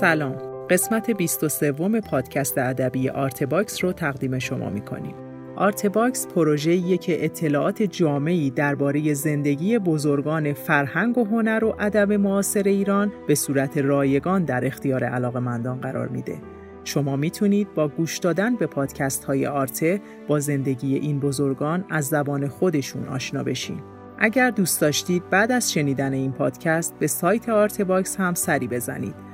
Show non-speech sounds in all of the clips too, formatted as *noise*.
سلام قسمت 23 پادکست ادبی آرته‌باکس رو تقدیم شما می‌کنیم آرته‌باکس پروژه‌ایه که اطلاعات جامعی درباره زندگی بزرگان فرهنگ و هنر و ادب معاصر ایران به صورت رایگان در اختیار علاقمندان قرار میده. شما می‌تونید با گوش دادن به پادکست های آرته با زندگی این بزرگان از زبان خودشون آشنا بشین. اگر دوست داشتید بعد از شنیدن این پادکست به سایت آرته‌باکس هم سری بزنید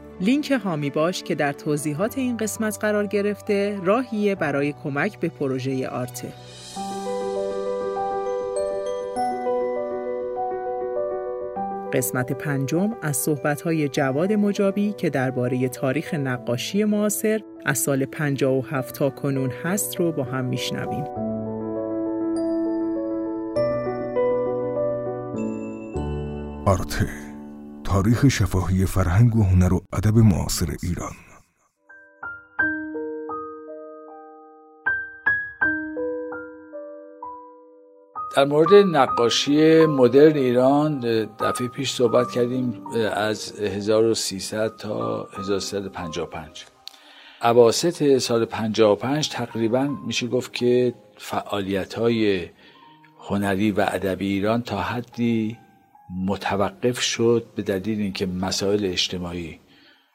لینک هامی باش که در توضیحات این قسمت قرار گرفته راهیه برای کمک به پروژه آرته. قسمت پنجم از صحبت‌های جواد مجابی که درباره تاریخ نقاشی معاصر از سال 57 تا کنون هست رو با هم میشنویم. آرته تاریخ شفاهی فرهنگ و هنر و ادب معاصر ایران. در مورد نقاشی مدرن ایران دفعه پیش صحبت کردیم از 1300 تا 1355 عواست سال 55 تقریبا میشه گفت که فعالیت های هنری و ادبی ایران تا حدی متوقف شد به دلیل اینکه مسائل اجتماعی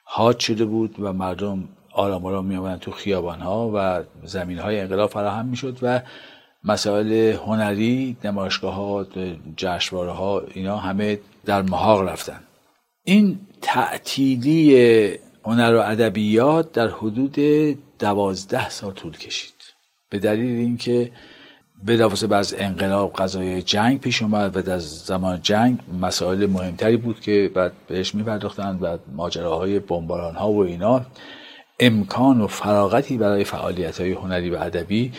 حاد شده بود و مردم آرام آرام می تو خیابان ها و زمین های انقلاب فراهم می شد و مسائل هنری نمایشگاه ها جشنواره ها اینا همه در محاق رفتن. این تعطیلی هنر و ادبیات در حدود دوازده سال طول کشید. به دلیل اینکه به به از انقلاب قضای جنگ پیش اومد و در زمان جنگ مسائل مهمتری بود که بعد بهش میپرداختند و ماجراهای بمباران ها و اینا. امکان و فراغتی برای فعالیت های هنری و ادبی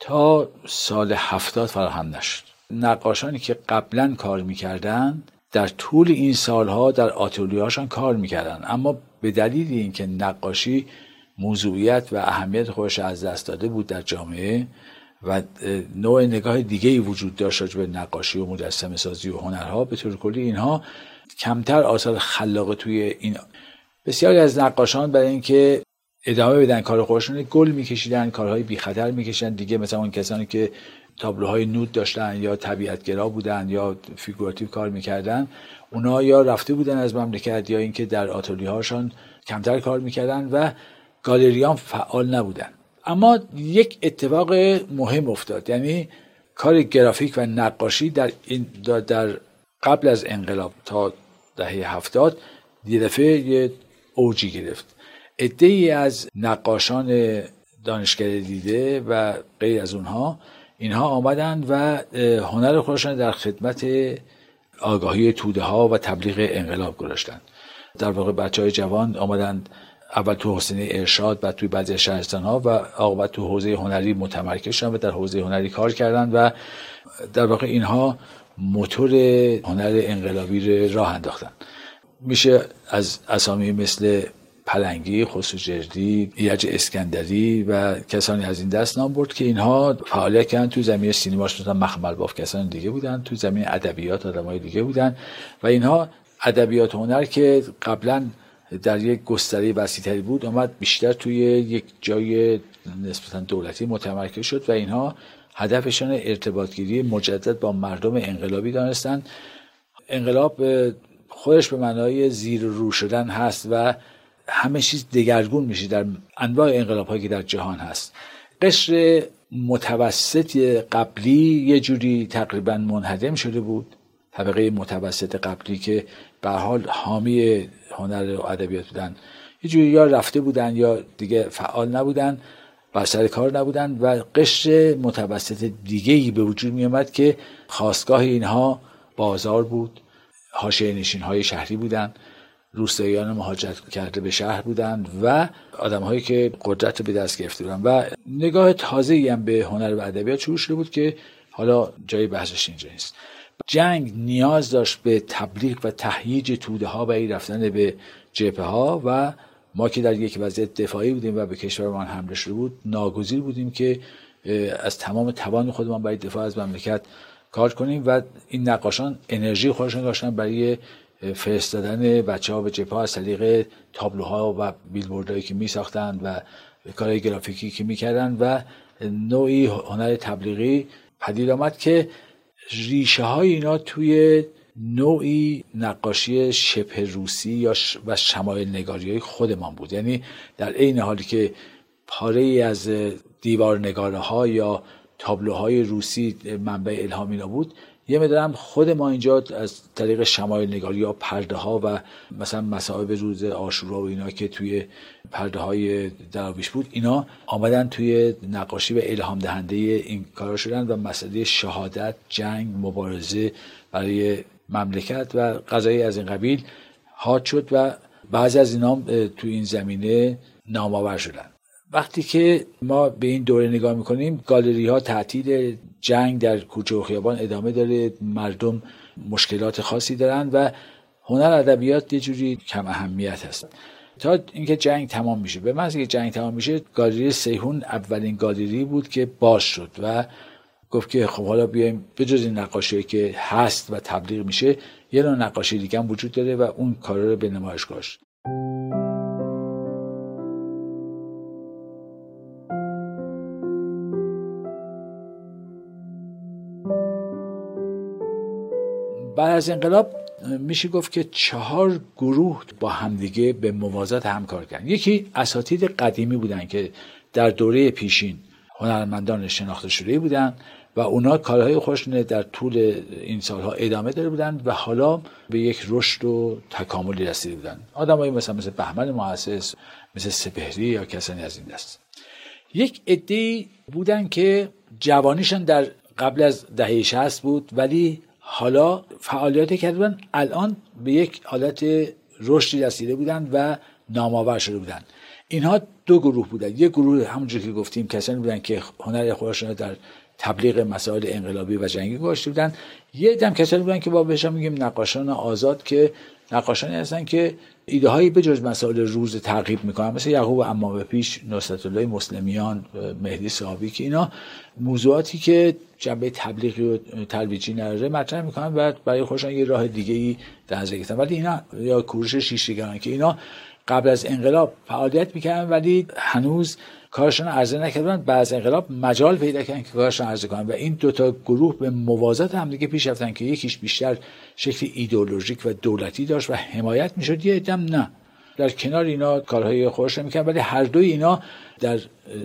تا سال هفتاد فراهم نشد. نقاشانی که قبلا کار می‌کردن در طول این سالها در آتولیهاشان کار می‌کردن. اما به دلیل اینکه نقاشی موضوعیت و اهمیت خودش از دست داده بود در جامعه و نوع نگاه دیگه ای وجود داشت به نقاشی و مجسمه سازی و هنرها. به طور کلی اینها کمتر آثار خلاقه توی این بسیاری از نقاشان برای اینکه ادامه بدن کار خودشون گل میکشیدن کارهای بی خطر میکشیدن. دیگه مثلا اون کسانی که تابلوهای nude داشتن یا طبیعتگرا بودن یا فیگوراتیو کار می‌کردن اونا یا رفته بودن از مملکت یا اینکه در آتولیه هاشان کمتر کار می‌کردن و گالریان فعال نبودن. اما یک اتفاق مهم افتاد. یعنی کار گرافیک و نقاشی در, این در قبل از انقلاب تا دهه هفتاد یه دفعه یه اوجی گرفت. ای از نقاشان دانشگاه دیده و غیر از اونها اینها آمدند و هنر خودشان در خدمت آگاهی توده ها و تبلیغ انقلاب گذاشتند. در واقع بچه های جوان آمدند اول تو حسینه ارشاد بعد توی بعضی شهرستان ها و عاقبت تو حوزه هنری متمرکز شدن و در حوزه هنری کار کردند و در واقع اینها موتور هنر انقلابی راه انداختن. میشه از اسامی مثل پلنگی، خسروجردی، ایرج اسکندری و کسانی از این دست نام برد که اینها فعالیت کردن تو زمین سینما شدن مخمل باف کسان دیگه بودن تو زمین ادبیات آدمای دیگه بودن و اینها ادبیات هنر که قبلا در یک گستره وسیعتری بود اومد بیشتر توی یک جای نسبتا دولتی متمرکز شد و اینها هدفشان ارتباطگیری مجدد با مردم انقلابی دانستند. انقلاب خودش به معنای زیر رو شدن هست و همه چیز دگرگون میشه در انواع انقلاب هایی که در جهان هست. قشر متوسط قبلی یه جوری تقریبا منهدم شده بود. طبقه متوسط قبلی که به حال حامی هنر و ادبیات بودن. یه جوری یا رفته بودن یا دیگه فعال نبودن بر کار نبودن و قشر متوسط دیگه ای به وجود می آمد که خواستگاه اینها بازار بود. حاشیه نشین های شهری بودن. روستاییان مهاجرت کرده به شهر بودند و آدم هایی که قدرت به دست گرفته بودند و نگاه تازه هم به هنر و ادبیات شروع شده بود که حالا جای بحثش اینجا نیست. جنگ نیاز داشت به تبلیغ و تهییج توده ها و رفتن به جبهه ها و ما که در یک وضعیت دفاعی بودیم و به کشورمان حمله شده بود ناگزیر بودیم که از تمام توان خودمان برای دفاع از مملکت کار کنیم و این نقاشان انرژی خودشون داشتن برای فرستادن بچه ها به جبهه از طریق تابلوها و بیلبوردهایی که می و کارهای گرافیکی که می‌کردن و نوعی هنر تبلیغی پدید آمد که ریشه های اینا توی نوعی نقاشی شبه روسی یا و شمایل نگاری های خودمان بود. یعنی در عین حالی که پاره ای از دیوار نگاره ها یا تابلوهای روسی منبع الهام اینا بود یه مدرم خود ما اینجا از طریق شمایل نگاری یا پرده ها و مثلا مسائب روز آشورا و اینا که توی پرده های دراویش بود اینا آمدن توی نقاشی و الهام دهنده این کارا شدن و مسئله شهادت جنگ مبارزه برای مملکت و قضایی از این قبیل حاد شد و بعضی از اینا توی این زمینه نامآور شدن. وقتی که ما به این دوره نگاه می‌کنیم گالری ها تعطیل جنگ در کوچه و خیابان ادامه داره. مردم مشکلات خاصی دارن و هنر ادبیات یه جوری کم اهمیت هست. تا اینکه جنگ تمام میشه. به محض که جنگ تمام میشه گالری سیهون اولین گالری بود که باز شد و گفت که خب حالا بیایم بجز این نقاشی که هست و تبلیغ میشه یه نوع نقاشی دیگه هم وجود داره و اون کارا رو به نمایش گذاشت بعد از انقلاب میشه گفت که چهار گروه با همدیگه به موازات همکار کردن. یکی اساتید قدیمی بودن که در دوره پیشین هنرمندان شناخته شده بودن و اونا کارهای خودشون در طول این سالها ادامه داده بودن و حالا به یک رشد و تکاملی رسیده بودن. آدمایی مثلا مثل بهمن محسس مثل سپهری یا کسانی از این دست. یک عده بودن که جوانیشان در قبل از دهه 60 بود ولی حالا فعالیت کرده بودن الان به یک حالت رشدی رسیده بودن و نامآور شده بودن. اینها دو گروه بودن. یک گروه همونجور که گفتیم کسانی بودن که هنر خودشون در تبلیغ مسائل انقلابی و جنگی گذاشته بودن. یه دم کسانی بودن که با بهشون میگیم نقاشان آزاد که نقاشانی هستن که ایده هایی به جز مسائل روز تعقیب می‌کنن مثل یعقوب امام پیش نصرت الله مسلمیان مهدی صحابی که اینا موضوعاتی که جنبه تبلیغی و ترویجی نداره مطرح می‌کنن و برای خودشان یه راه دیگه ای در نظر ولی اینا یا کوروش شیشگران که اینا قبل از انقلاب فعالیت می‌کردن ولی هنوز کارشون عرضه نکردن. از انقلاب مجال پیدا کردن که کارشون عرضه کنن و این دوتا گروه به موازات هم دیگه پیش رفتن که یکیش بیشتر شکل ایدئولوژیک و دولتی داشت و حمایت می‌شد. یه دم نه. در کنار اینا کارهای خودش می‌کنن ولی هر دوی اینا در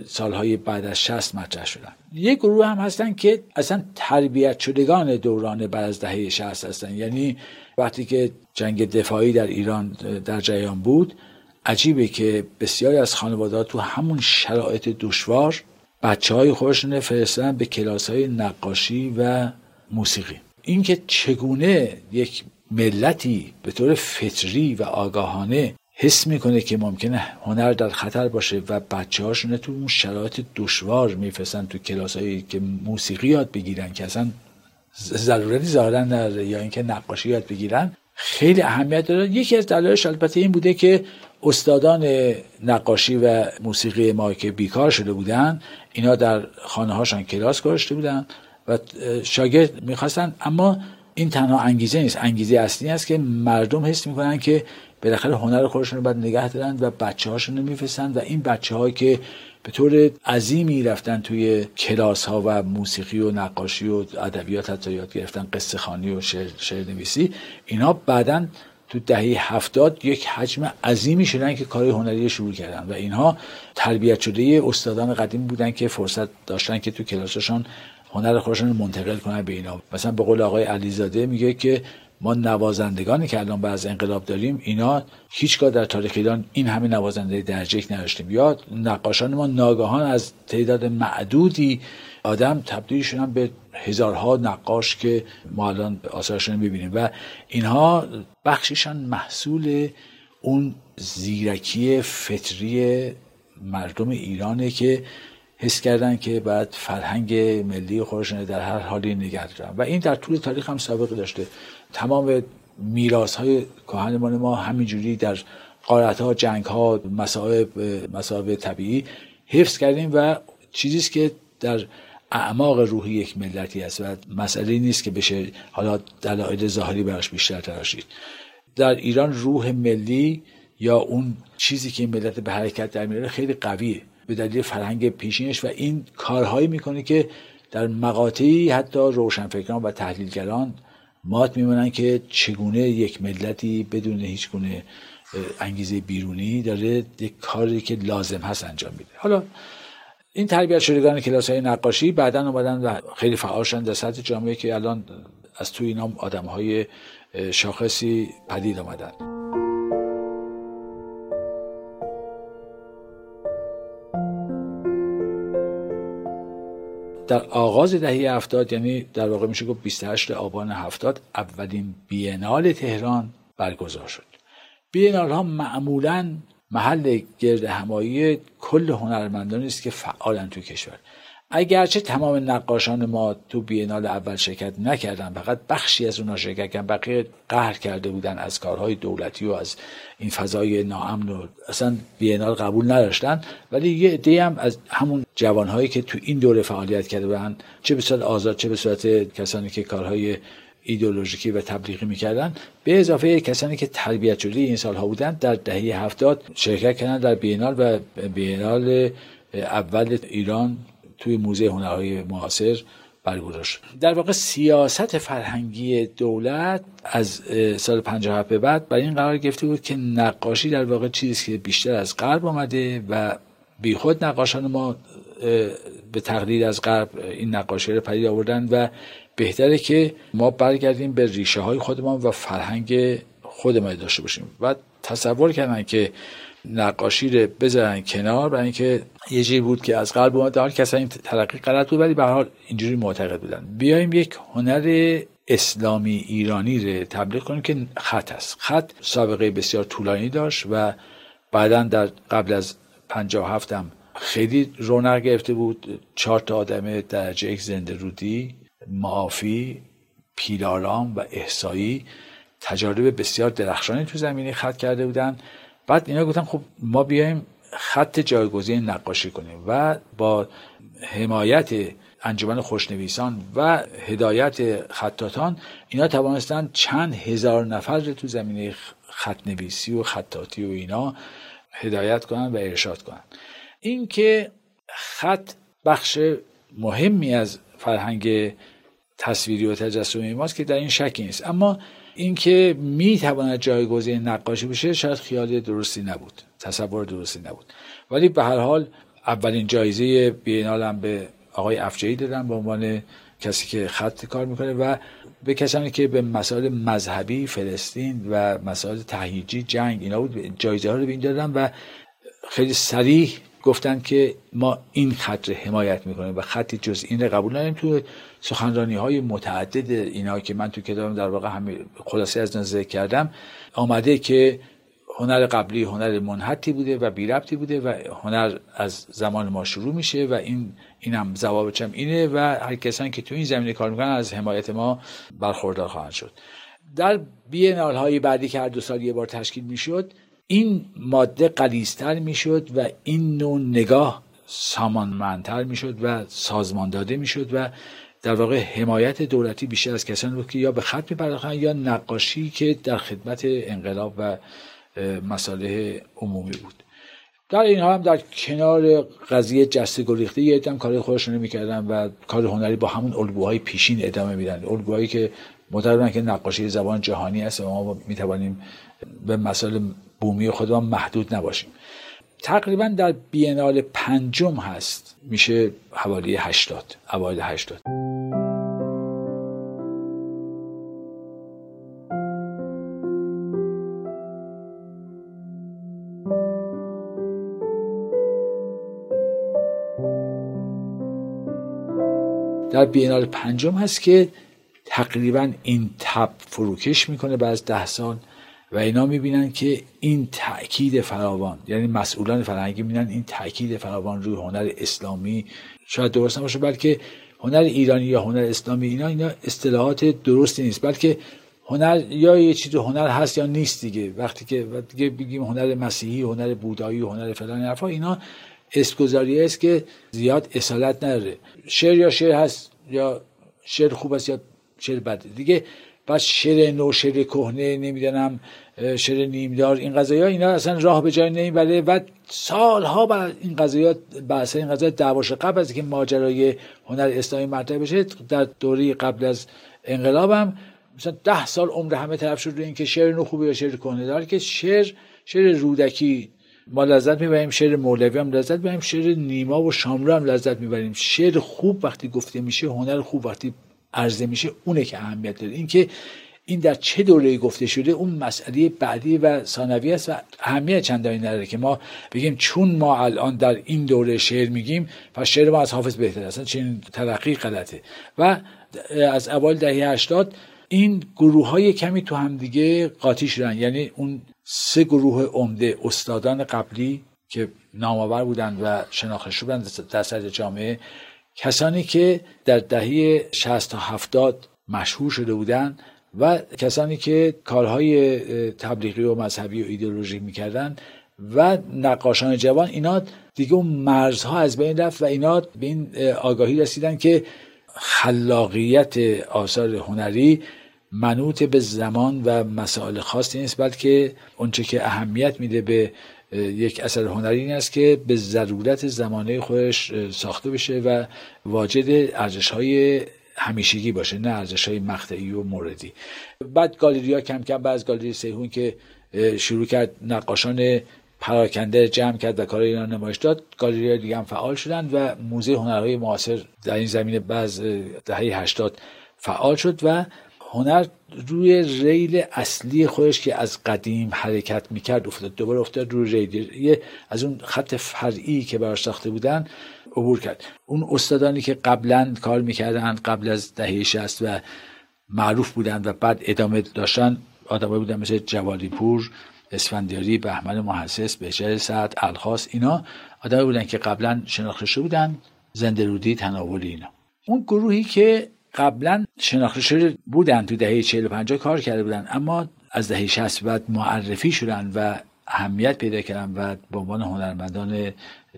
سالهای بعد از 60 مطرح شدن. یک گروه هم هستن که اصلا تربیت شدگان دوران بعد از دهه 60 هستن. یعنی وقتی که جنگ دفاعی در ایران در جریان بود عجیبه که بسیاری از خانواده تو همون شرایط دشوار بچه های خودشون فرستن به کلاس های نقاشی و موسیقی. اینکه چگونه یک ملتی به طور فطری و آگاهانه حس می‌کنه که ممکنه هنر در خطر باشه و بچه هاشون تو اون شرایط دشوار میفرستن تو کلاس هایی که موسیقی یاد بگیرن که اصلا ضرورتی ظاهرا نداره یا اینکه نقاشی یاد بگیرن خیلی اهمیت داره. یکی از دلایلش البته این بوده که استادان نقاشی و موسیقی ما که بیکار شده بودن اینا در خانه هاشان کلاس گذاشته بودن و شاگرد می‌خواستن اما این تنها انگیزه نیست. انگیزه اصلی است که مردم حس می‌کنن که بالاخره هنر خودشون رو باید نگه دارن و بچه هاشون رو میفرستن و این بچه که به طور عظیمی رفتن توی کلاس ها و موسیقی و نقاشی و ادبیات حتی یاد گرفتن قصه خانی و شعر, شعر نویسی اینا بعدا تو دهه هفتاد یک حجم عظیمی شدن که کار هنری شروع کردن و اینها تربیت شده استادان قدیم بودن که فرصت داشتن که تو کلاسشان هنر خودشون منتقل کنن به اینا. مثلا به قول آقای علیزاده میگه که ما نوازندگانی که الان بعد از انقلاب داریم اینا هیچگاه در تاریخ ایران این همه نوازنده درجه یک نداشتیم. یا نقاشان ما ناگهان از تعداد معدودی آدم تبدیل شدن به هزارها نقاش که ما الان آثارشون می‌بینیم. و اینها بخشیشان محصول اون زیرکی فطری مردم ایرانه که حس کردن که بعد فرهنگ ملی خودشون در هر حالی نگه دارن. و این در طول تاریخ هم سابقه داشته. تمام میراث های کهنمان ما همینجوری در قارت ها جنگ ها مسائب مسائب طبیعی حفظ کردیم و چیزی که در اعماق روحی یک ملتی است و مسئله نیست که بشه حالا دلایل ظاهری براش بیشتر تراشید در ایران روح ملی یا اون چیزی که ملت به حرکت در میاره خیلی قویه. به دلیل فرهنگ پیشینش و این کارهایی می‌کنه که در مقاطعی حتی روشنفکران و تحلیلگران مات میمونن که چگونه یک ملتی بدون هیچ گونه انگیزه بیرونی داره یک کاری که لازم هست انجام میده. حالا این تربیت شدگان کلاس های نقاشی بعدا اومدن و خیلی فعال شدن در سطح جامعه که الان از تو اینا آدم های شاخصی پدید آمدن. در آغاز دهه هفتاد یعنی در واقع میشه گفت 28 آبان هفتاد اولین بینال تهران برگزار شد. بینال ها معمولا محل گرد همایی کل هنرمندانی است که فعالن تو کشور. اگرچه تمام نقاشان ما تو بینال اول شرکت نکردن فقط بخشی از اونها شرکت کردن بقیه قهر کرده بودن از کارهای دولتی و از این فضای ناامن و اصلا بینال قبول نداشتن. ولی یه عده هم از همون جوانهایی که تو این دوره فعالیت کرده بودن چه به صورت آزاد چه به صورت کسانی که کارهای ایدولوژیکی و تبلیغی می‌کردن به اضافه کسانی که تربیت شده این سالها بودن در دهه هفتاد شرکت کردن در بینال و بینال اول ایران توی موزه هنرهای معاصر برگزار در واقع سیاست فرهنگی دولت از سال 57 به بعد برای این قرار گرفته بود که نقاشی در واقع چیزی که بیشتر از غرب آمده و بیخود نقاشان ما به تقلید از غرب این نقاشی رو پدید آوردن و بهتره که ما برگردیم به ریشه های خودمان و فرهنگ خودمان داشته باشیم. و تصور کردن که نقاشی رو بذارن کنار برای اینکه یه جوری بود که از قلب اومد. حال کسا این تلقی غلط بود ولی به حال اینجوری معتقد بودن. بیایم یک هنر اسلامی ایرانی رو تبلیغ کنیم که خط است. خط سابقه بسیار طولانی داشت و بعدا در قبل از 57 هم خیلی رونق گرفته بود. چهار تا آدم درجه یک زنده رودی معافی پیلارام و احسایی تجارب بسیار درخشانی تو زمینی خط کرده بودن. بعد اینا گفتن خب ما بیایم خط جایگزین نقاشی کنیم و با حمایت انجمن خوشنویسان و هدایت خطاتان اینا توانستن چند هزار نفر رو تو زمینه خط نویسی و خطاتی و اینا هدایت کنن و ارشاد کنن. اینکه خط بخش مهمی از فرهنگ تصویری و تجسمی ماست که در این شکی نیست. اما اینکه می تواند جایگزین نقاشی بشه شاید خیال درستی نبود تصور درستی نبود. ولی به هر حال اولین جایزه بینال هم به آقای افجایی دادن به عنوان کسی که خط کار می‌کنه و به کسانی که به مسائل مذهبی فلسطین و مسائل تهییجی جنگ اینا بود جایزه ها رو به این دادن و خیلی سریح گفتن که ما این خط رو حمایت می‌کنیم و خطی جز این رو قبول نداریم. تو سخنرانی های متعدد اینا که من تو کتابم در واقع همین خلاصه از نظر کردم آمده که هنر قبلی هنر منحتی بوده و بی ربطی بوده و هنر از زمان ما شروع میشه و این اینم هم اینه و هر کسانی که تو این زمینه کار می‌کنن از حمایت ما برخوردار خواهند شد. در بینال های بعدی که هر دو سال یه بار تشکیل می‌شد این ماده قلیستر می‌شد و این نوع نگاه سامانمندتر می‌شد و سازمان داده می‌شد و در واقع حمایت دولتی بیشتر از کسانی بود که یا به خط میپرداختن یا نقاشی که در خدمت انقلاب و مساله عمومی بود. در این هم در کنار قضیه جسته گریخته یه هم کار خودشون می‌کردن و کار هنری با همون الگوهای پیشین ادامه میدن. الگوهایی که معتقدن که نقاشی زبان جهانی است و ما می‌توانیم به مسائل بومی خودمان محدود نباشیم. تقریبا در بینال پنجم هست. میشه حوالی هشتاد اوایل هشتاد. در بینال پنجم هست که تقریبا این تب فروکش می‌کنه بعد از ده سال و اینا می‌بینن که این تاکید فراوان یعنی مسئولان فرهنگی می‌بینن این تاکید فراوان روی هنر اسلامی شاید درست نباشه بلکه هنر ایرانی یا هنر اسلامی اینا اینا اصطلاحات درستی نیست بلکه هنر یا یه چیز هنر هست یا نیست دیگه. وقتی که دیگه بگیم هنر مسیحی هنر بودایی هنر فلان حرفا اینا اسمگذاری است که زیاد اصالت نداره. شعر یا شعر هست یا شعر خوب است یا شعر بده دیگه بس شعر نو شعر کهنه نمی‌دونم شعر نیمدار این قضايا اینا اصلا راه به جای نمی‌بره و سالها بعد این قضايا بحث این قضايا دعواش قبل از که ماجرای هنر اسلامی مطرح بشه در دوره قبل از انقلابم مثلا ده سال عمر همه طرف شد روی اینکه شعر نو خوبه یا شعر کهنه دار که شعر شعر رودکی ما لذت می‌بریم شعر مولوی هم لذت می‌بریم شعر نیما و شاملو هم لذت می‌بریم. شعر خوب وقتی گفته میشه هنر خوب وقتی عرضه میشه اونه که اهمیت داره. اینکه این در چه دوره گفته شده اون مسئله بعدی و ثانوی است و اهمیت چندانی نداره که ما بگیم چون ما الان در این دوره شعر میگیم پس شعر ما از حافظ بهتر است. چنین تلقی غلطه. و از اول دهه 80 این گروه های کمی تو همدیگه قاطی شدن. یعنی اون سه گروه عمده استادان قبلی که نامآور بودند و شناخته بودند در سطح جامعه کسانی که در دهه 60 تا 70 مشهور شده بودند و کسانی که کارهای تبلیغی و مذهبی و ایدئولوژی می‌کردن و نقاشان جوان اینا دیگه اون مرزها از بین رفت و اینا به این آگاهی رسیدن که خلاقیت آثار هنری منوط به زمان و مسائل خاصی نیست بلکه اونچه که اهمیت میده به یک اثر هنری این است که به ضرورت زمانه خودش ساخته بشه و واجد ارزش های همیشگی باشه نه ارزش های مقطعی و موردی. بعد گالری ها کم کم بعد گالری سیهون که شروع کرد نقاشان پراکنده جمع کرد و کار اینا نمایش داد گالری دیگه هم فعال شدند و موزه هنرهای معاصر در این زمینه بعض دهه 80 فعال شد و هنر روی ریل اصلی خودش که از قدیم حرکت می‌کرد افتاد دوباره افتاد روی ریل. از اون خط فرعی که براش ساخته بودن عبور کرد. اون استادانی که قبلا کار می‌کردن قبل از دهه 60 و معروف بودند و بعد ادامه داشتن آدمایی بودن مثل جوالی پور اسفندیاری بهمن محسس بهجر سعد الخاص اینا آدمایی بودن که قبلا شناخته شده بودن زنده رودی تناولی اینا. اون گروهی که قبلا شناخته شده بودن تو دهه 40 و 50 کار کرده بودن اما از دهه 60 بعد معرفی شدن و اهمیت پیدا کردن و به عنوان هنرمندان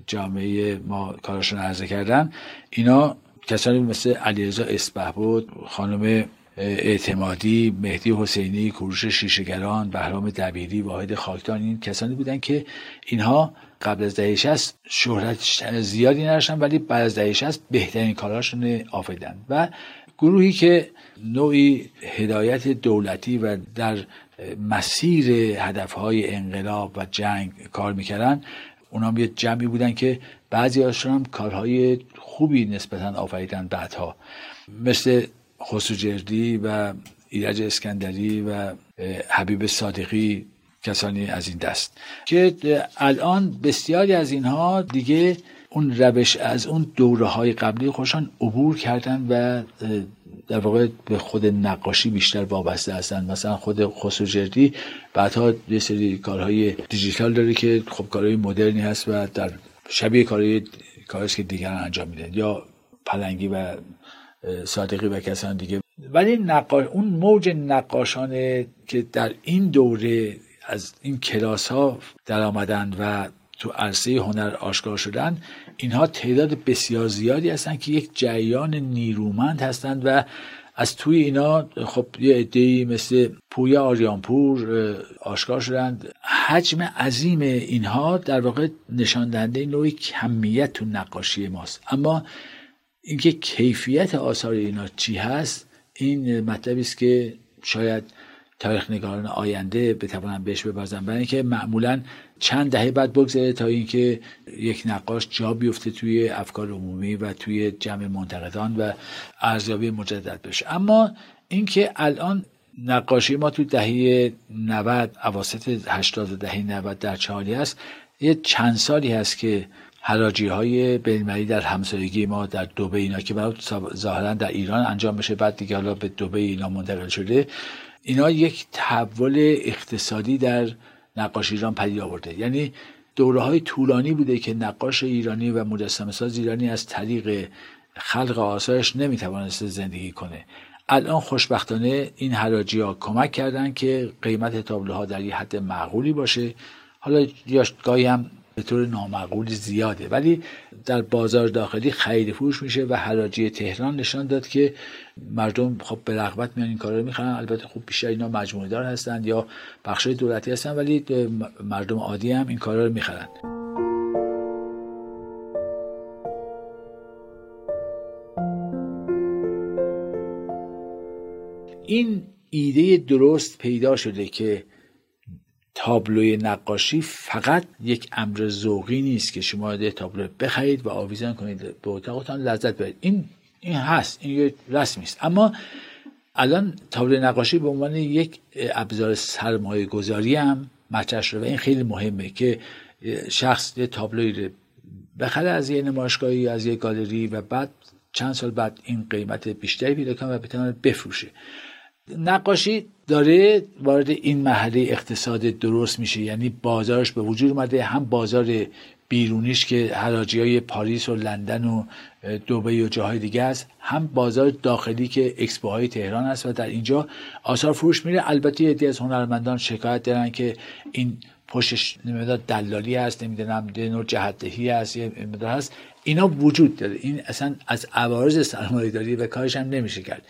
جامعه ما کارشون عرضه کردن. اینا کسانی مثل علیرضا اسبهبود خانم اعتمادی مهدی حسینی کوروش شیشگران بهرام دبیری واحد خاکتان این کسانی بودن که اینها قبل از دهه 60 شهرت زیادی نداشتن ولی بعد از دهه 60 بهترین کاراشون آفیدن و گروهی که نوعی هدایت دولتی و در مسیر هدفهای انقلاب و جنگ کار می‌کردن اونا یه جمعی بودن که بعضی هاشون هم کارهای خوبی نسبتا آفریدن بعدها. مثل خسوجردی و ایرج اسکندری و حبیب صادقی کسانی از این دست. که الان بسیاری از اینها دیگه اون روش از اون دوره های قبلی خودشان عبور کردن و در واقع به خود نقاشی بیشتر وابسته هستن. مثلا خود خسوجردی بعدها یه سری کارهای دیجیتال داره که خب کارهای مدرنی هست و در شبیه کارهای کارش که دیگران انجام میدن. یا پلنگی و صادقی و کسان دیگه. ولی نقاش اون موج نقاشانه که در این دوره از این کلاس ها در آمدن و تو عرصه هنر آشکار شدن اینها تعداد بسیار زیادی هستند که یک جریان نیرومند هستند و از توی اینا خب یه عده‌ای مثل پویا آریانپور آشکار شدند. حجم عظیم اینها در واقع نشان دهنده نوعی کمیت تو نقاشی ماست. اما اینکه کیفیت آثار اینا چی هست این مطلبی است که شاید تاریخ نگاران آینده بتوانن بهش بپردازن برای اینکه معمولا چند دهه بعد بگذره تا اینکه یک نقاش جا بیفته توی افکار عمومی و توی جمع منتقدان و ارزیابی مجدد بشه. اما اینکه الان نقاشی ما تو دهه 90 اواسط 80 دهه 90 در چالی هست یه چند سالی هست که حراجی های بینمری در همسایگی ما در دوبه اینا که ظاهرا در ایران انجام بشه بعد دیگه حالا به دوبه اینا منتقل شده اینا یک تحول اقتصادی در نقاشی ایران پدید آورده. یعنی دوره های طولانی بوده که نقاش ایرانی و مجسمه ساز ایرانی از طریق خلق آثارش نمی‌توانست زندگی کنه. الان خوشبختانه این حراجی ها کمک کردن که قیمت تابلوها در یه حد معقولی باشه. حالا یا گاهی هم به طور نامعقول زیاده. ولی در بازار داخلی خرید فروش میشه و حراجی تهران نشان داد که مردم خب به رغبت میان این کارا رو می‌خرن. البته خب بیشتر اینا مجموعه دار هستند یا بخش دولتی هستن ولی مردم عادی هم این کارا رو می‌خرن. این ایده درست پیدا شده که تابلوی نقاشی فقط یک امر ذوقی نیست که شما یه تابلو بخرید و آویزان کنید به اتاقتان لذت ببرید این این هست این یه رسمی است. اما الان تابلو نقاشی به عنوان یک ابزار سرمایه گذاری هم مطرح شده و این خیلی مهمه که شخص یه تابلوی بخره از یه نمایشگاهی از یه گالری و بعد چند سال بعد این قیمت بیشتری پیدا کنه و بتونه بفروشه. نقاشی داره وارد این محله اقتصاد درست میشه. یعنی بازارش به وجود اومده هم بازار بیرونیش که حراجی های پاریس و لندن و دوبی و جاهای دیگه است هم بازار داخلی که اکسپو های تهران است و در اینجا آثار فروش میره. البته یه از هنرمندان شکایت دارن که این پشتش نمی‌دونم دلالی هست نمی‌دونم نوع جهتدهی هست یه هست. اینا وجود داره. این اصلا از عوارض سرمایه داری به کارش هم نمیشه کرد.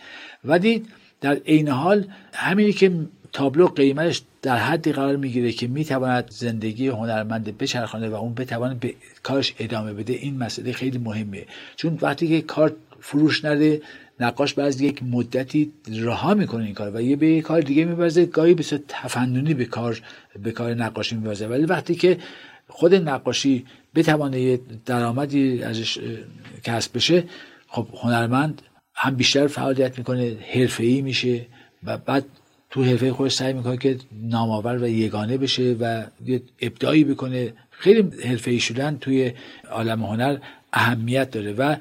ولی در عین حال همینی که تابلو قیمتش در حدی قرار می‌گیره که می‌تواند زندگی هنرمند بچرخانه و اون بتواند به کارش ادامه بده این مسئله خیلی مهمه. چون وقتی که کار فروش نده نقاش بعد یک مدتی رها می‌کنه این کار و یه به کار دیگه میبرزه گاهی بسیار تفننی به کار به کار نقاشی میبرزه. ولی وقتی که خود نقاشی بتوانه یه درآمدی ازش کسب بشه خب هنرمند هم بیشتر فعالیت می‌کنه حرفه‌ای میشه و بعد تو حرفه خودش سعی می‌کنه که نامآور و یگانه بشه و یه ابداعی بکنه. خیلی حرفه‌ای شدن توی عالم هنر اهمیت داره و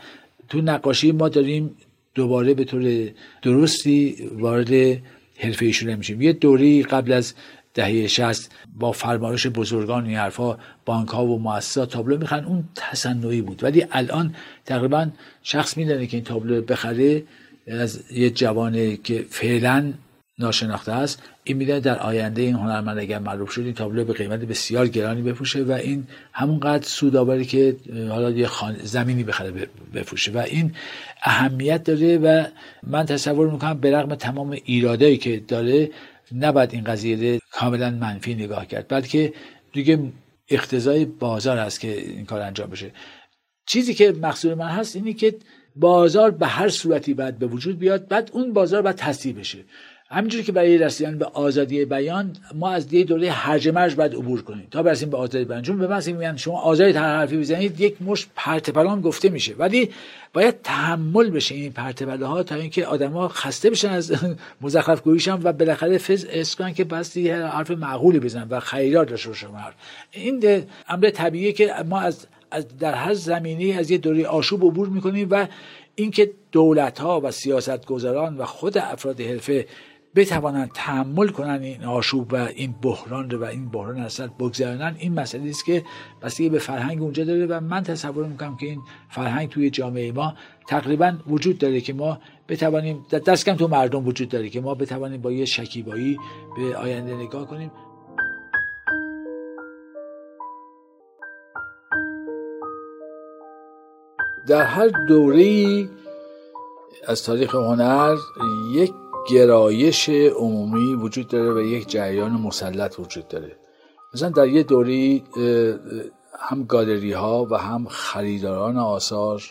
تو نقاشی ما داریم دوباره به طور درستی وارد حرفه شدن میشیم. یه دوری قبل از دهه 60 با فرمایش بزرگان این حرفا بانک ها و مؤسسات تابلو می‌خرن. اون تصنعی بود. ولی الان تقریبا شخص می‌دونه که این تابلو بخره از یه جوانه که فعلا ناشناخته است. این می‌دونه در آینده این هنرمند اگر معروف شد این تابلو به قیمت بسیار گرانی بفروشه و این همونقدر سودآوری که حالا یه زمینی بخره بفروشه. و این اهمیت داره و من تصور می‌کنم به رغم تمام ایرادایی که داره نباید این قضیه کاملا منفی نگاه کرد بلکه دیگه اقتضای بازار هست که این کار انجام بشه. چیزی که مقصود من هست اینه که بازار به هر صورتی باید به وجود بیاد بعد اون بازار باید تصدیح بشه. همینجوری که برای رسیدن به آزادی بیان ما از یه دوره هرج مرج باید عبور کنیم. تا برسیم به آزادی بیان. چون به میگن شما آزادی هر حرفی بزنید یک مش پرتپلان گفته میشه. ولی باید تحمل بشه این پرتپله ها تا اینکه آدما خسته بشن از *laughs* مزخرف گوییشن و بالاخره فز اسکان که بس یه حرف معقولی بزنن و خیرار داشته شما این امر طبیعیه که ما از در هر زمینی از یه دوره آشوب عبور می‌کنیم و اینکه دولت ها و سیاست گذاران و خود افراد حرفه بتوانند تحمل کنند این آشوب و این بحران رو و این بحران اصلا بگذارنن این مسئله است که بستگی به فرهنگ اونجا داره و من تصور می‌کنم که این فرهنگ توی جامعه ما تقریبا وجود داره که ما بتوانیم دست کم تو مردم وجود داره که ما بتوانیم با یه شکیبایی به آینده نگاه کنیم. در هر دوره از تاریخ هنر یک گرایش عمومی وجود داره و یک جریان مسلط وجود داره. مثلا در یه دوری هم گالری ها و هم خریداران آثار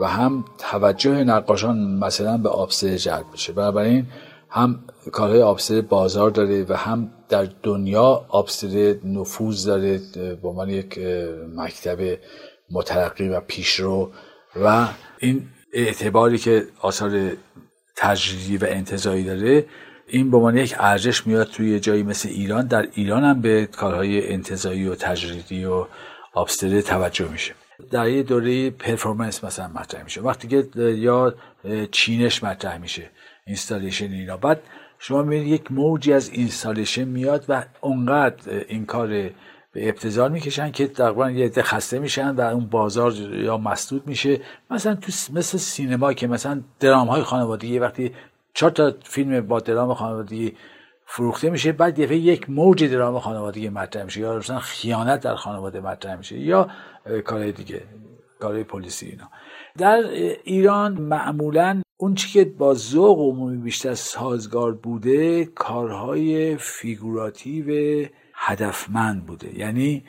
و هم توجه نقاشان مثلا به آبسه جلب بشه بنابراین هم کارهای آبسه بازار داره و هم در دنیا آبسه نفوذ داره به عنوان یک مکتب مترقی و پیشرو. و این اعتباری که آثار تجریدی و انتظایی داره این به عنوان یک ارزش میاد توی جایی مثل ایران. در ایران هم به کارهای انتزاعی و تجریدی و آبستره توجه میشه. در یه دوره performance مثلا مطرح میشه. وقتی که یا چینش مطرح میشه installation اینا. بعد شما می‌بینید یک موجی از installation میاد و اونقدر این کار به ابتذال می‌کشن که تقریبا یه عده خسته میشن و اون بازار یا مسدود میشه. مثلا تو مثل سینما که مثلا درام های خانوادگی وقتی چهار تا فیلم با درام خانوادگی فروخته میشه بعد یه یک موج درام خانوادگی مطرح میشه یا مثلا خیانت در خانواده مطرح میشه یا کار دیگه کارهای پلیسی اینا. در ایران معمولا اون چی که با ذوق عمومی بیشتر سازگار بوده کارهای فیگوراتیو هدفمند بوده. یعنی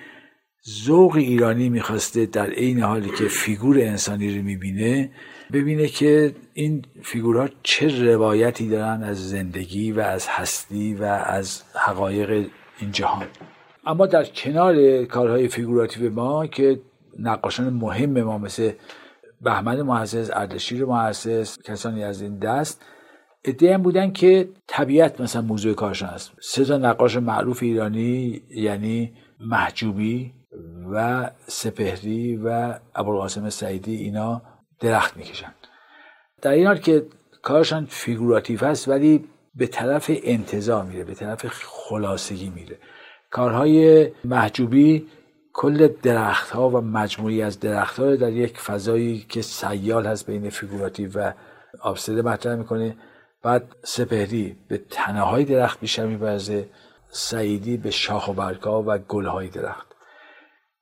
ذوق ایرانی می‌خواسته در عین حالی که فیگور انسانی رو می‌بینه ببینه که این فیگورها چه روایتی دارن از زندگی و از هستی و از حقایق این جهان. اما در کنار کارهای فیگوراتیو ما که نقاشان مهم ما مثل بهمن محسس اردشیر محسس کسانی از این دست عده‌ای هم بودن که طبیعت مثلا موضوع کارشان است سه تا نقاش معروف ایرانی یعنی محجوبی و سپهری و ابوالقاسم سعیدی اینا درخت می‌کشن. در عین حال که کارشان فیگوراتیو است ولی به طرف انتزاع میره به طرف خلاصگی میره. کارهای محجوبی کل درخت ها و مجموعه‌ای از درخت ها در یک فضایی که سیال هست بین فیگوراتیو و آبستره مطرح می‌کنه. بعد سپهری به تنه های درخت بیشتر می‌ورزه سعیدی به شاخ و برگا و گل های درخت.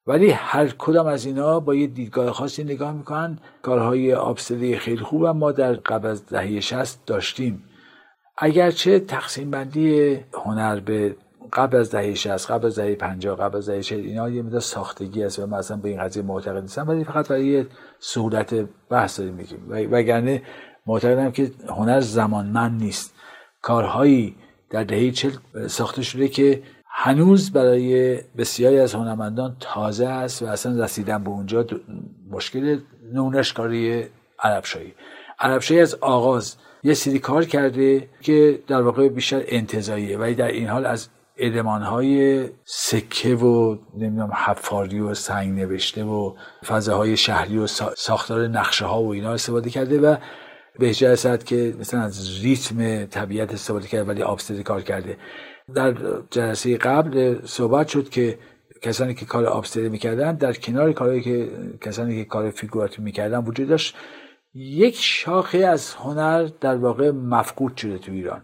ولی هر کدام از اینا با یه دیدگاه خاصی نگاه می‌کنن. کارهای آبسده خیلی خوب ما در قبل از دهه 60 داشتیم. اگرچه تقسیم بندی هنر به قبل از دهه 60 قبل از دهه 50 قبل از دهه 40 اینا یه مقدار ساختگی است و مثلا به این قضیه معتقد نیستم. ولی فقط برای سهولت بحث داریم میگیم. وگرنه معتقدم که هنر زمانمند نیست. کارهایی در دهه 40 ساخته شده که هنوز برای بسیاری از هنرمندان تازه است و اصلا رسیدن به اونجا مشکل نونش کاری عربشایی عربشایی از آغاز یه سری کار کرده که در واقع بیشتر انتظاییه ولی در این حال از های سکه و نمی‌دونم حفاری و سنگ نوشته و فضاهای شهری و ساختار نقشه ها و اینا استفاده کرده و به جلسات که مثلا از ریتم طبیعت استفاده کرده ولی آبستدی کار کرده. در جلسه قبل صحبت شد که کسانی که کار آبستدی می‌کردن در کنار کاری که کسانی که کار فیگوراتی می‌کردن وجود داشت یک شاخه از هنر در واقع مفقود شده تو ایران.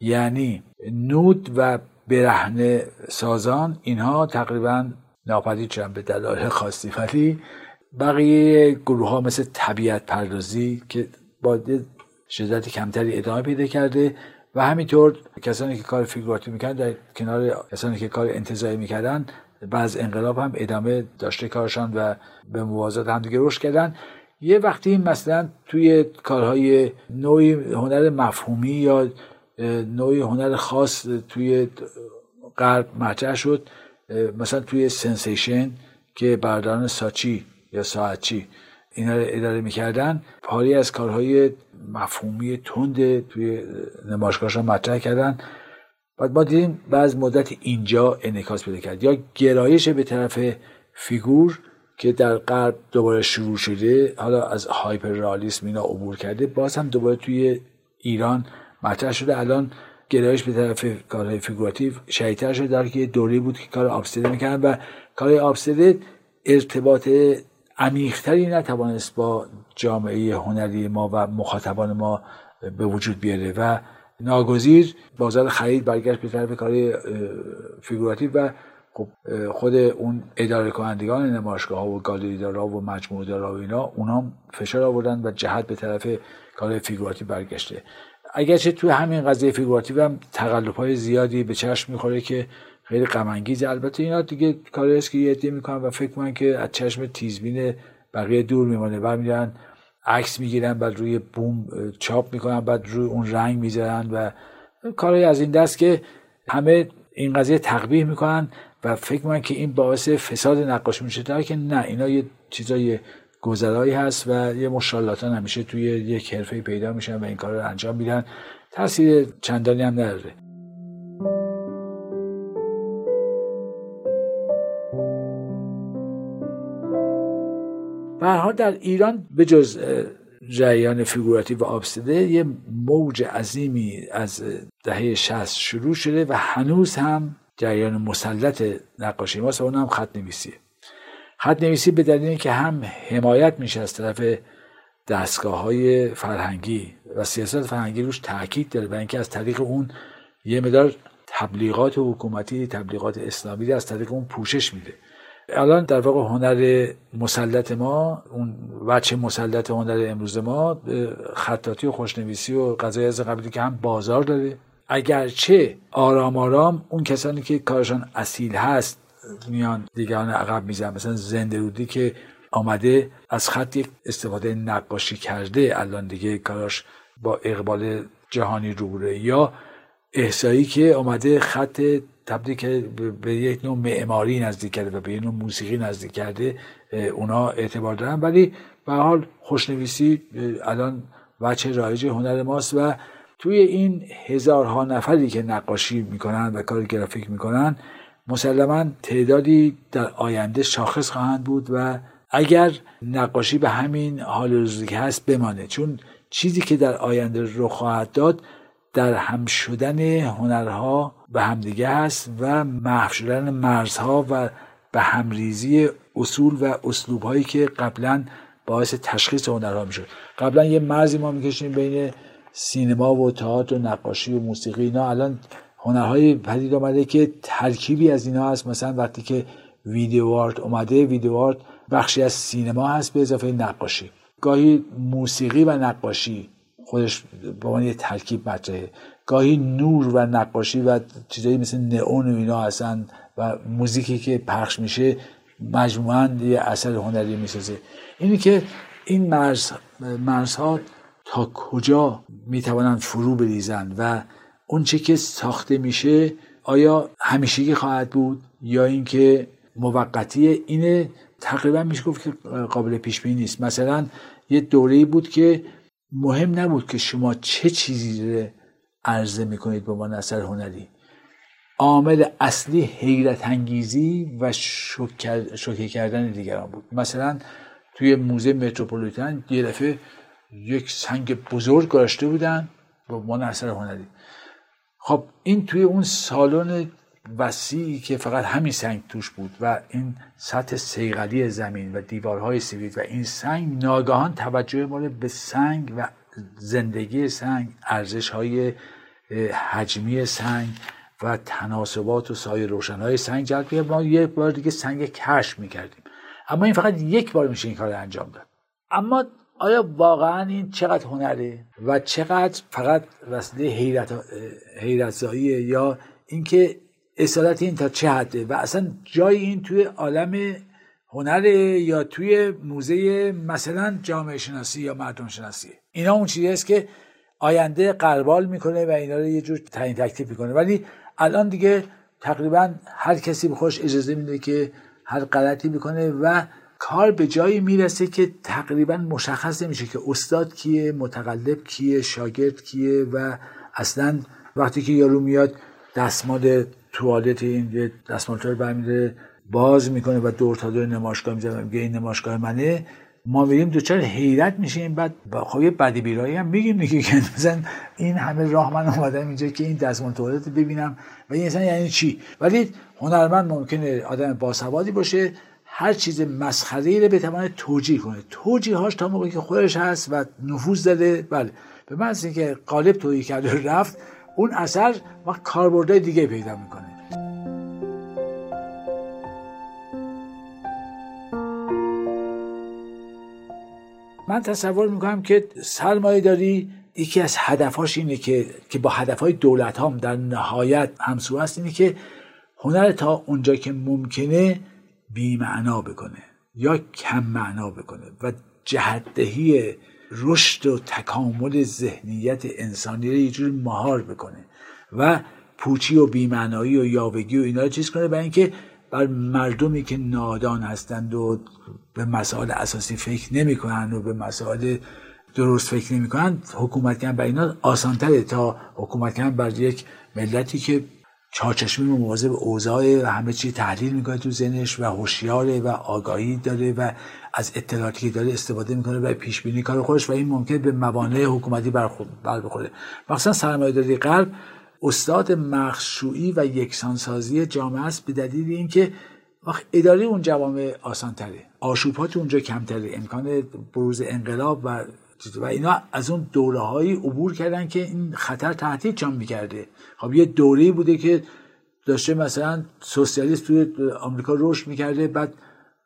یعنی نود و برهنه سازان اینها تقریبا ناپدید شدن به دلایل خاصی. ولی بقیه گروه ها مثل طبیعت پردازی که با شدت کمتری ادامه پیدا کرده و همینطور کسانی که کار فیگوراتی می‌کردن در کنار کسانی که کار انتظایی می‌کردن بعض انقلاب هم ادامه داشته کارشان و به موازات هم دیگه رشد کردن. یه وقتی مثلا توی کارهای نوعی هنر مفهومی یا نوعی هنر خاص توی غرب مطرح شد مثلا توی Sensation که برادران ساچی یا ساعتچی. اینا رو اداره می‌کردن. پاره‌ای از کارهای مفهومی تند توی نمایشگاهشان مطرح کردن. بعد ما دیدیم بعد مدت اینجا انعکاس پیدا کرد. یا گرایش به طرف فیگور که در غرب دوباره شروع شده حالا از هایپر رئالیسم اینا عبور کرده باز هم دوباره توی ایران مطرح شده. الان گرایش به طرف کارهای فیگوراتیو شدیدتر شده. در یک دوره‌ای بود که کار آبستره می‌کردن و کارهای آبستره ارتباط عمیقتری نتوانست با جامعه هنری ما و مخاطبان ما به وجود بیاره و ناگزیر بازار خرید برگشت به طرف کار فیگوراتیو و خب خود اون اداره کنندگان نمایشگاه ها و گالری دارا و مجموعه دارا و اینا اونا فشار آوردن و جهت به طرف کار فیگوراتیو برگشته. اگرچه توی همین قضیه فیگوراتیو هم تقلب های زیادی به چشم می‌خوره که خیلی هم البته اینا دیگه کاری است که یه عده می‌کنن و فکر می‌کنن که از چشم تیزبین بقیه دور میمانه برمیدارن عکس می‌گیرن بعد روی بوم چاپ می‌کنن بعد روی اون رنگ می‌ذارن و کارهای از این دست که همه این قضیه رو تقبیح می‌کنن و فکر می‌کنم که این باعث فساد نقاشی میشه. که نه اینا یه چیزای گذرایی هست و یه مشالاتان همیشه توی یک حرفه پیدا میشن و این کار انجام میدن. تاثیر چندانی هم نداره. به در ایران به جز جریان فیگوراتیو و آبسیده یه موج عظیمی از دهه 60 شروع شده و هنوز هم جریان مسلط نقاشی ماست و اون هم خط نویسیه خط نویسی به دلیل که هم حمایت میشه از طرف دستگاه های فرهنگی و سیاست فرهنگی روش تاکید داره و اینکه از طریق اون یه مدار تبلیغات حکومتی تبلیغات اسلامی از طریق اون پوشش میده. الان در واقع هنر مسلط ما اون وچه مسلط هنر امروز ما خطاطی و خوشنویسی و قضای از قبلی که هم بازار داره. اگرچه آرام آرام اون کسانی که کارشان اصیل هست میان دیگران عقب میزن مثلا زنده رودی که آمده از خط یک استفاده نقاشی کرده الان دیگه کاراش با اقبال جهانی روبروه یا احسایی که آمده خط تبدیل که به یک نوع معماری نزدیک کرده و به یک نوع موسیقی نزدیک کرده اونا اعتبار دارن. ولی به حال خوشنویسی الان وچه رایج هنر ماست و توی این هزارها نفری که نقاشی می‌کنن و کار گرافیک می‌کنن مسلما تعدادی در آینده شاخص خواهند بود و اگر نقاشی به همین حال روزی که هست بمانه. چون چیزی که در آینده رو خواهد داد در هم شدن هنرها به همدیگه هست و محو شدن مرزها و به همریزی اصول و اسلوب هایی که قبلا باعث تشخیص هنرها می‌شد. قبلا یه مرزی ما می‌کشیم بین سینما و تئاتر و نقاشی و موسیقی. اینا الان هنرهای پدید آمده که ترکیبی از اینا هست. مثلا وقتی که ویدیو آرت اومده ویدیو آرت بخشی از سینما هست به اضافه نقاشی. گاهی موسیقی و نقاشی خودش به عنوان یه ترکیب مطرحه گاهی نور و نقاشی و چیزایی مثل نئون و اینا هستن و موزیکی که پخش میشه مجموعا یه اثر هنری می‌سازه. اینی که این مرز مرزها تا کجا می‌توانند فرو بریزند و اون چه که ساخته میشه آیا همیشگی خواهد بود یا اینکه موقتی اینه؟ تقریبا میشه گفت که قابل پیش بینی نیست. مثلا یه دوره بود که مهم نبود که شما چه چیزی رو عرضه می‌کنید به عنوان اثر هنری. عامل اصلی حیرت انگیزی و شوکه کردن دیگران بود. مثلا توی موزه متروپولیتن یه دفعه یک سنگ بزرگ گذاشته بودن به عنوان اثر هنری. خب این توی اون سالن وسیعی که فقط همین سنگ توش بود و این سطح سیغلی زمین و دیوارهای سفید و این سنگ ناگهان توجه ما به سنگ و زندگی سنگ ارزش های حجمی سنگ و تناسبات و سایه روشنهای سنگ جلب ما یک بار دیگه سنگ کشف می‌کردیم. اما این فقت یک بار میشه این کار انجام داد. اما آیا واقعا این چقدر هنره و چقدر فقط وسیله حیرت حیرت یا اینکه اصالت این تا چه حده و اصلا جای این توی عالم هنر یا توی موزه مثلا جامعه شناسی یا مردم شناسی. اینا اون چیزی است که آینده قربال می‌کنه و اینا رو یه جور تعیین تکلیف می‌کنه. ولی الان دیگه تقریبا هر کسی به خوش اجازه میده که هر غلطی می‌کنه و کار به جایی می‌رسه که تقریبا مشخص نمیشه که استاد کیه متقلب کیه شاگرد کیه و اصلا وقتی که یارو میاد دستمال توالت این یه دستمال برمیده باز می‌کنه و دور تا دور نمایشگاه می‌زنه میگه این نمایشگاه منه. ما میریم دوچار حیرت میشیم. بعد خب یه بدی بیرایی هم میگیم دیگه. که مثلا این همه راه من اومدم اینجا که این دستمال توالت ببینم و این اصلا یعنی چی؟ ولی هنرمند ممکنه آدم باسوادی باشه هر چیز مسخره رو بتونه توجیه کنه. توجیه هاش تا موقعی که خودش هست و نفوذ داده. بله. به من اینکه قالب تویی کرده رفت اون اثر و کاربردهای دیگه پیدا می‌کنه. من تصور می‌کنم که سرمایه داری یکی از هدفهاش اینه که که با هدفهای دولت هم در نهایت همسو است اینه که هنر تا اونجا که ممکنه بیمعنا بکنه یا کم معنا بکنه و جهتدهی رشد و تکامل ذهنیت انسانی رو یه جور مهار بکنه و پوچی و بیمعنایی و یاوگی و اینا رو چیز کنه. برای اینکه بر مردمی که نادان هستند و به مسائل اساسی فکر نمی و به مسائل درست فکر نمی کنند حکومت کردن بر اینا آسانتره تا حکومت کردن بر یک ملتی که چهارچشمی مواظب اوضاع و همه چی تحلیل می‌کنه تو ذهنش و هوشیاره و آگاهی داره و از اطلاعاتی که داره استفاده می‌کنه و پیش بینی کار خودش و این ممکن به موانع حکومتی بر بخوره مثلا سرمایه‌داری غرب استاد مخشوعی و یکسانسازی جامعه است به دلیل اینکه وقت اداره اون جوامع آسان تره آشوبات اونجا کمتره. امکان بروز انقلاب و و اینا از اون دوره هایی عبور کردن که این خطر تهدید جان می‌کرده. خب یه دوره بوده که داشته مثلا سوسیالیست توی آمریکا رشد می‌کرده بعد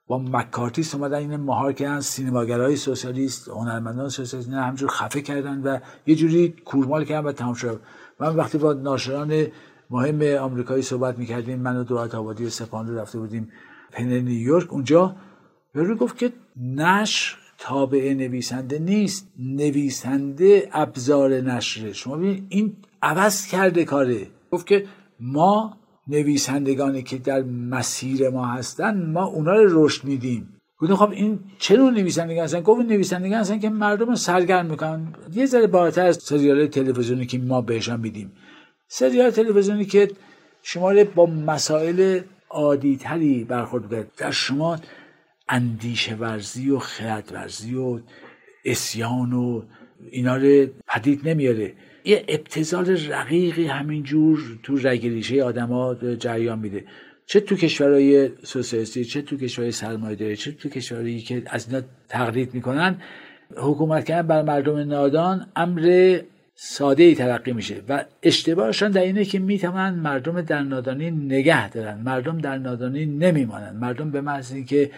با مکارتیست اومدن این مهار کردن سینماگرای سوسیالیست هنرمندان سوسیالیست نه همجور خفه کردن و یه جوری کورمال کردن و تمام شد. من وقتی با ناشران مهم آمریکایی صحبت می‌کردیم من و دولت آبادی و سپاندو رفته بودیم پن نیویورک اونجا یارو گفت که نشر تابع نویسنده نیست. نویسنده ابزار نشره شما ببینید این عوض کرده کاره. گفت که ما نویسندگانی که در مسیر ما هستن ما اونا رو رشد میدیم. گفتم خب این چه نوع نویسندگان هستن؟ گفت نویسندگان هستن که مردم سرگرم می‌کنن. یه ذره بالاتر از سریال تلویزیونی که ما بهشان میدیم. سریال تلویزیونی که شما با مسائل عادیتری برخورد بکنید در شما اندیشه ورزی و خرد ورزی و اسیان و اینا رو پدید نمیاره. یه ابتزال رقیقی همینجور تو رگریشه آدما جریان میده. چه تو کشورهای سوسیالیستی چه تو کشورهای سرمایه‌داری چه تو کشورهایی که از اینا تقلید می‌کنن حکومت کردن بر مردم نادان امر ساده ای تلقی میشه و اشتباهشان در اینه که می‌تونن مردم در نادانی نگه دارن. مردم در نادانی نمیمانند. مردم به محض اینکه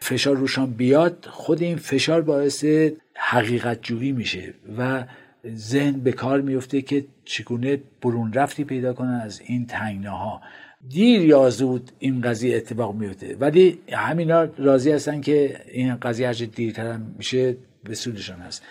فشار روشان بیاد خود این فشار باعث حقیقت جویی میشه و ذهن به کار میفته که چگونه برون رفتی پیدا کنن از این تنگناها. دیر یا زود این قضیه اتفاق میفته. ولی همینا راضی هستن که این قضیه هرچه دیرتر میشه به سودشان هست.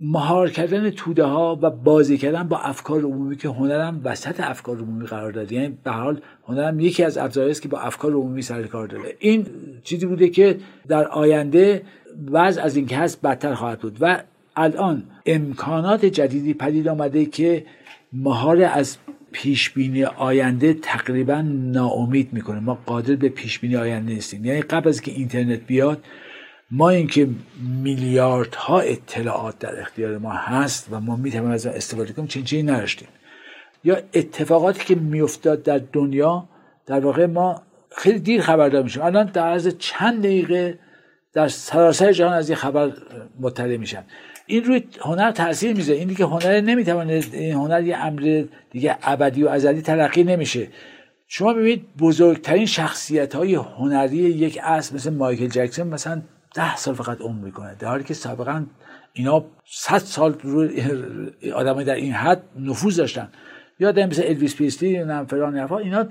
مهار کردن توده ها و بازی کردن با افکار عمومی که هنرم وسط افکار عمومی قرار داده. یعنی به حال هنرم یکی از ابزارهایی است که با افکار عمومی سر کار داره. این چیزی بوده که در آینده وضع از اینکه هست بدتر خواهد بود و الان امکانات جدیدی پدید آمده که مهار از پیش بینی آینده تقریبا ناامید می‌کنه. ما قادر به پیش بینی آینده نیستیم. یعنی قبل از که اینترنت بیاد ما اینکه میلیاردها اطلاعات در اختیار ما هست و ما می‌تونیم از استفاده کنیم چنین چیزی نداشتیم. یا اتفاقاتی که میافتاد در دنیا در واقع ما خیلی دیر خبردار میشیم. الان در عرض چند دقیقه در سراسر جهان از این خبر مطلع میشن. این روی هنر تاثیر می‌ذاره. این دیگه هنر نمی‌تونه این هنر یه امر دیگه ابدی و ازلی تلقی نمیشه. شما ببینید بزرگترین شخصیت های هنری یک عصر مثل مایکل جکسون مثلا ده سال فقط عمر می‌کنه. در حالی که سابقا اینا صد سال رو آدمای در این حد نفوذ داشتن. یادم مثل الویس پیسلی نم فلان اینا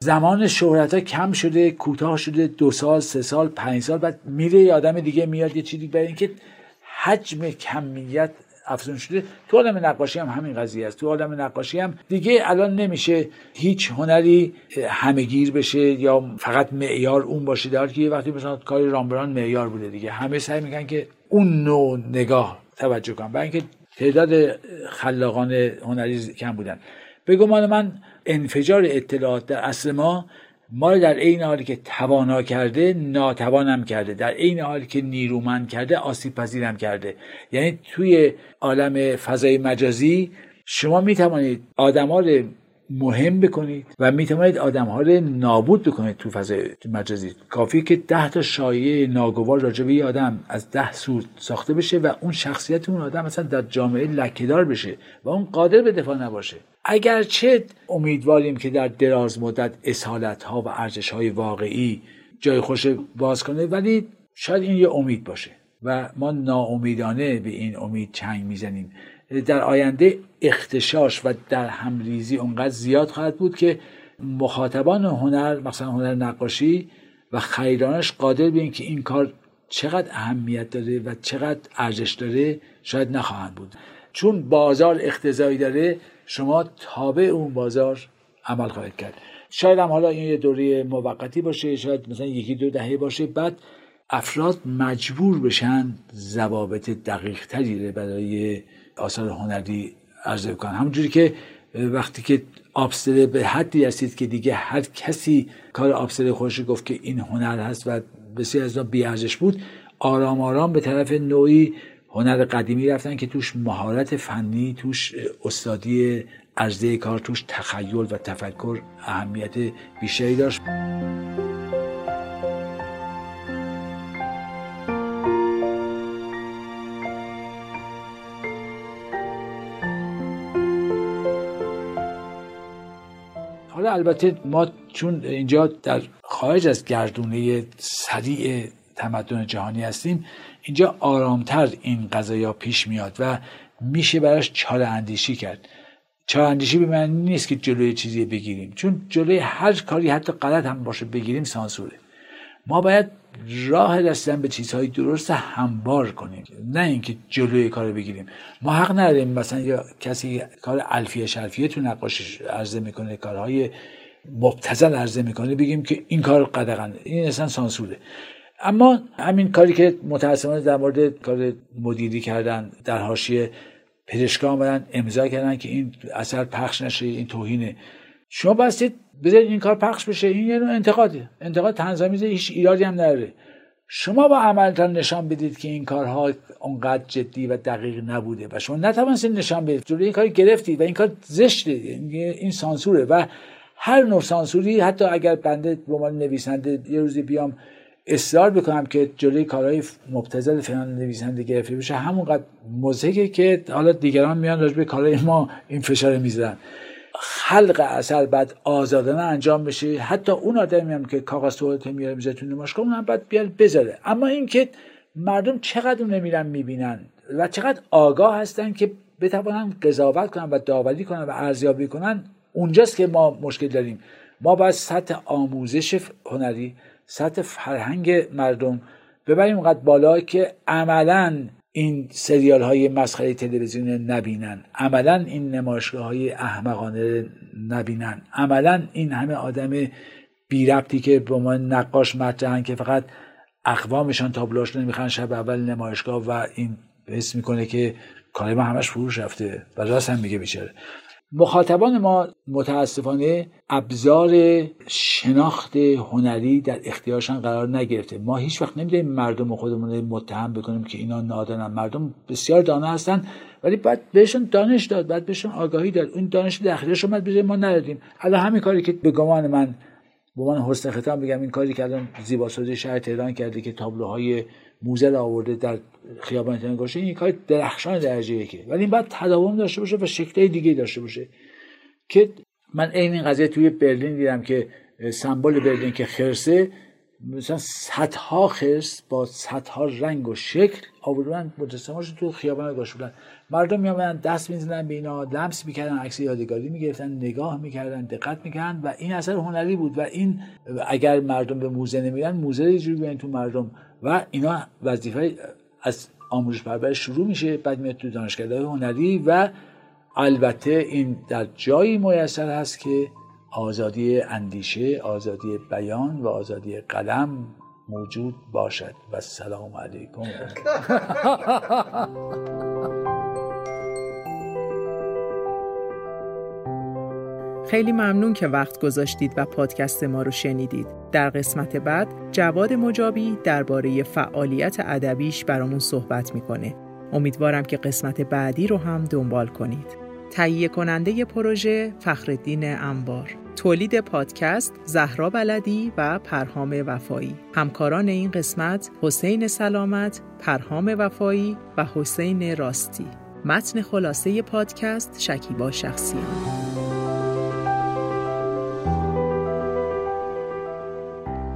زمان شهرت ها کم شده کوتاه شده دو سال سه سال پنج سال بعد میره یه آدم دیگه میاد یه چیزی برای اینکه حجم کمیت افزون شده. تو عالم نقاشی هم همین قضیه است. تو عالم نقاشی هم دیگه الان نمیشه هیچ هنری همهگیر بشه یا فقط معیار اون باشه. در که یه وقتی مثلا کاری رامبران معیار بوده دیگه. همه سعی می‌کنن که اون نوع نگاه توجه کنن. برای اینکه تعداد خلاقان هنری کم بودن. به گمان من انفجار اطلاعات در اصل ما ما در عین حالی که توانا کرده ناتوانم کرده. در عین حالی که نیرومند کرده آسیب پذیرم کرده. یعنی توی عالم فضای مجازی شما می توانید آدم رو مهم بکنید و می توانید آدم ها رو نابود بکنید تو فضای مجازی. کافی که ده تا شایعه ناگوار راجع به آدم از ده سو ساخته بشه و اون شخصیت اون آدم مثلا در جامعه لکهدار بشه و اون قادر به دفاع نباشه. اگرچه امیدواریم که در دراز مدت اصالت ها و ارزش های واقعی جای خوش باز کنه ولی شاید این یه امید باشه و ما ناامیدانه به این امید چنگ می‌زنیم. در آینده اختشاش و در همریزی اونقدر زیاد خواهد بود که مخاطبان هنر مثلا هنر نقاشی و خریدانش قادر به اینکه این کار چقدر اهمیت داره و چقدر ارزش داره شاید نخواهند بود. چون بازار اختزایی داره شما تابع اون بازار عمل خواهید کرد. شاید هم حالا این یه دوره موقتی باشه شاید مثلا یکی دو دهه باشه بعد افراد مجبور بشن ضوابط دقیق تری برای آثار هنری عرضه کنن همونجوری که وقتی که آبسله به حدی رسید که دیگه هر کسی کار آبسله خوش گفت که این هنر هست و بسیار از بیارزش بود آرام آرام به طرف نوعی هنر قدیمی رفتن که توش مهارت فنی توش استادی عرضه کار توش تخیل و تفکر اهمیت بیشتری داشت. حالا البته ما چون اینجا در خارج از گردونه سریع تمدن جهانی هستیم اینجا آرامتر این قضایا پیش میاد و میشه براش چاره اندیشی کرد. چاره اندیشی به معنی نیست که جلوی چیزی بگیریم چون جلوی هر کاری حتی غلط هم باشه بگیریم سانسوره. ما باید راه رسیدن به چیزهای درست همبار کنیم نه اینکه جلوی کار بگیریم. ما حق نداریم مثلا یا کسی کار الفیه شرفیه تو نقاشی عرضه می‌کنه کارهای مبتزل عرضه می‌کنه بگیم که این کار قدغن این اصلا سانسوره. اما همین کاری که متاسفانه در مورد کار مدیری کردن در حاشیه پزشکان آمدن امضا کردن که این اثر پخش نشه این توهینه. شما بستید بذارید این کار پخش بشه این یه نوع انتقاده. انتقاد تنظیمیزه هیچ ایرادی هم نداره. شما با عملتان نشان بدید که این کارها اونقدر جدی و دقیق نبوده و شما نتوانستید نشان بدید. جلوی این کار گرفتید و این کار زشته. این سانسوره و هر نوع سانسوری حتی اگر بنده به عنوان نویسنده یه روزی بیام اصرار بکنم که جلوی کارهای مبتذل فلان نویسنده گرفته بشه. همونقدر مزهکه که حالا دیگران میان راجع به کارهای ما این فشار می‌زنن خلق اثر بعد آزادانه انجام بشه. حتی اون آدمی هم که کاغذ توالت میاره می‌ذاره تو نمایشگاه اونم بعد بیاد بذاره. اما اینکه مردم چقدر اون نمیرن می‌بینن و چقدر آگاه هستن که بتوانن قضاوت کنن و داوری کنن و ارزیابی کنن اونجاست که ما مشکل داریم. ما باید سطح آموزش هنری سطح فرهنگ مردم ببریم اونقدر بالا که عملا این سریال های مسخره تلویزیون نبینن. عملا این نمایشگاه های احمقانه نبینن. عملا این همه آدم بی ربطی که به ما نقاش مطرحن که فقط اقوامشان تابلوش نمی‌خوان شب اول نمایشگاه و این حس می‌کنه که کار ما همش فروش رفته و راست هم میگه بیچاره. مخاطبان ما متاسفانه ابزار شناخت هنری در اختیارشان قرار نگرفته. ما هیچ وقت نمی‌دونیم مردم خودمون متهم بکنیم که اینا نادانن. مردم بسیار دانه هستن ولی باید بهشون دانش داد باید بهشون آگاهی داد. اون دانش در اومد ما ندادیم. الان همین کاری که به گمان من به من حسن ختم بگم این کاری که الان زیباسازی شهر تهران کرده که تابلوهای موزه آورده در خیابان تنگاشه این کار درخشان درجه یکه. ولی این باید تداوم داشته باشه و شکل دیگه داشته باشه. که من عین این قضیه توی برلین دیدم که سمبل برلین که خرسه مثلا صدها خرس با صدها رنگ و شکل آوردن مجسمه‌اش تو خیابان گاشولن مردم میامدن دست می‌زنن به اینا لمس می‌کردن عکس یادگاری می‌گرفتن نگاه می‌کردن دقت می‌کردن و این اثر هنری بود. و این اگر مردم به موزه نمیرن موزه یه جوری تو مردم. و اینا وظیفه از آموزش پرورش شروع میشه بعد میاد تو دانشگاه هنری و البته این در جایی میسر هست که آزادی اندیشه آزادی بیان و آزادی قلم موجود باشد. و سلام علیکم. *laughs* خیلی ممنون که وقت گذاشتید و پادکست ما رو شنیدید. در قسمت بعد جواد مجابی درباره فعالیت ادبیش برامون صحبت می‌کنه. امیدوارم که قسمت بعدی رو هم دنبال کنید. تهیه کننده پروژه فخردین انبار تولید پادکست زهرا بلدی و پرهام وفایی همکاران این قسمت حسین سلامت پرهام وفایی و حسین راستی متن خلاصه پادکست شکیبا شخصیان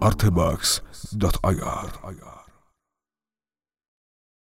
artbox.ir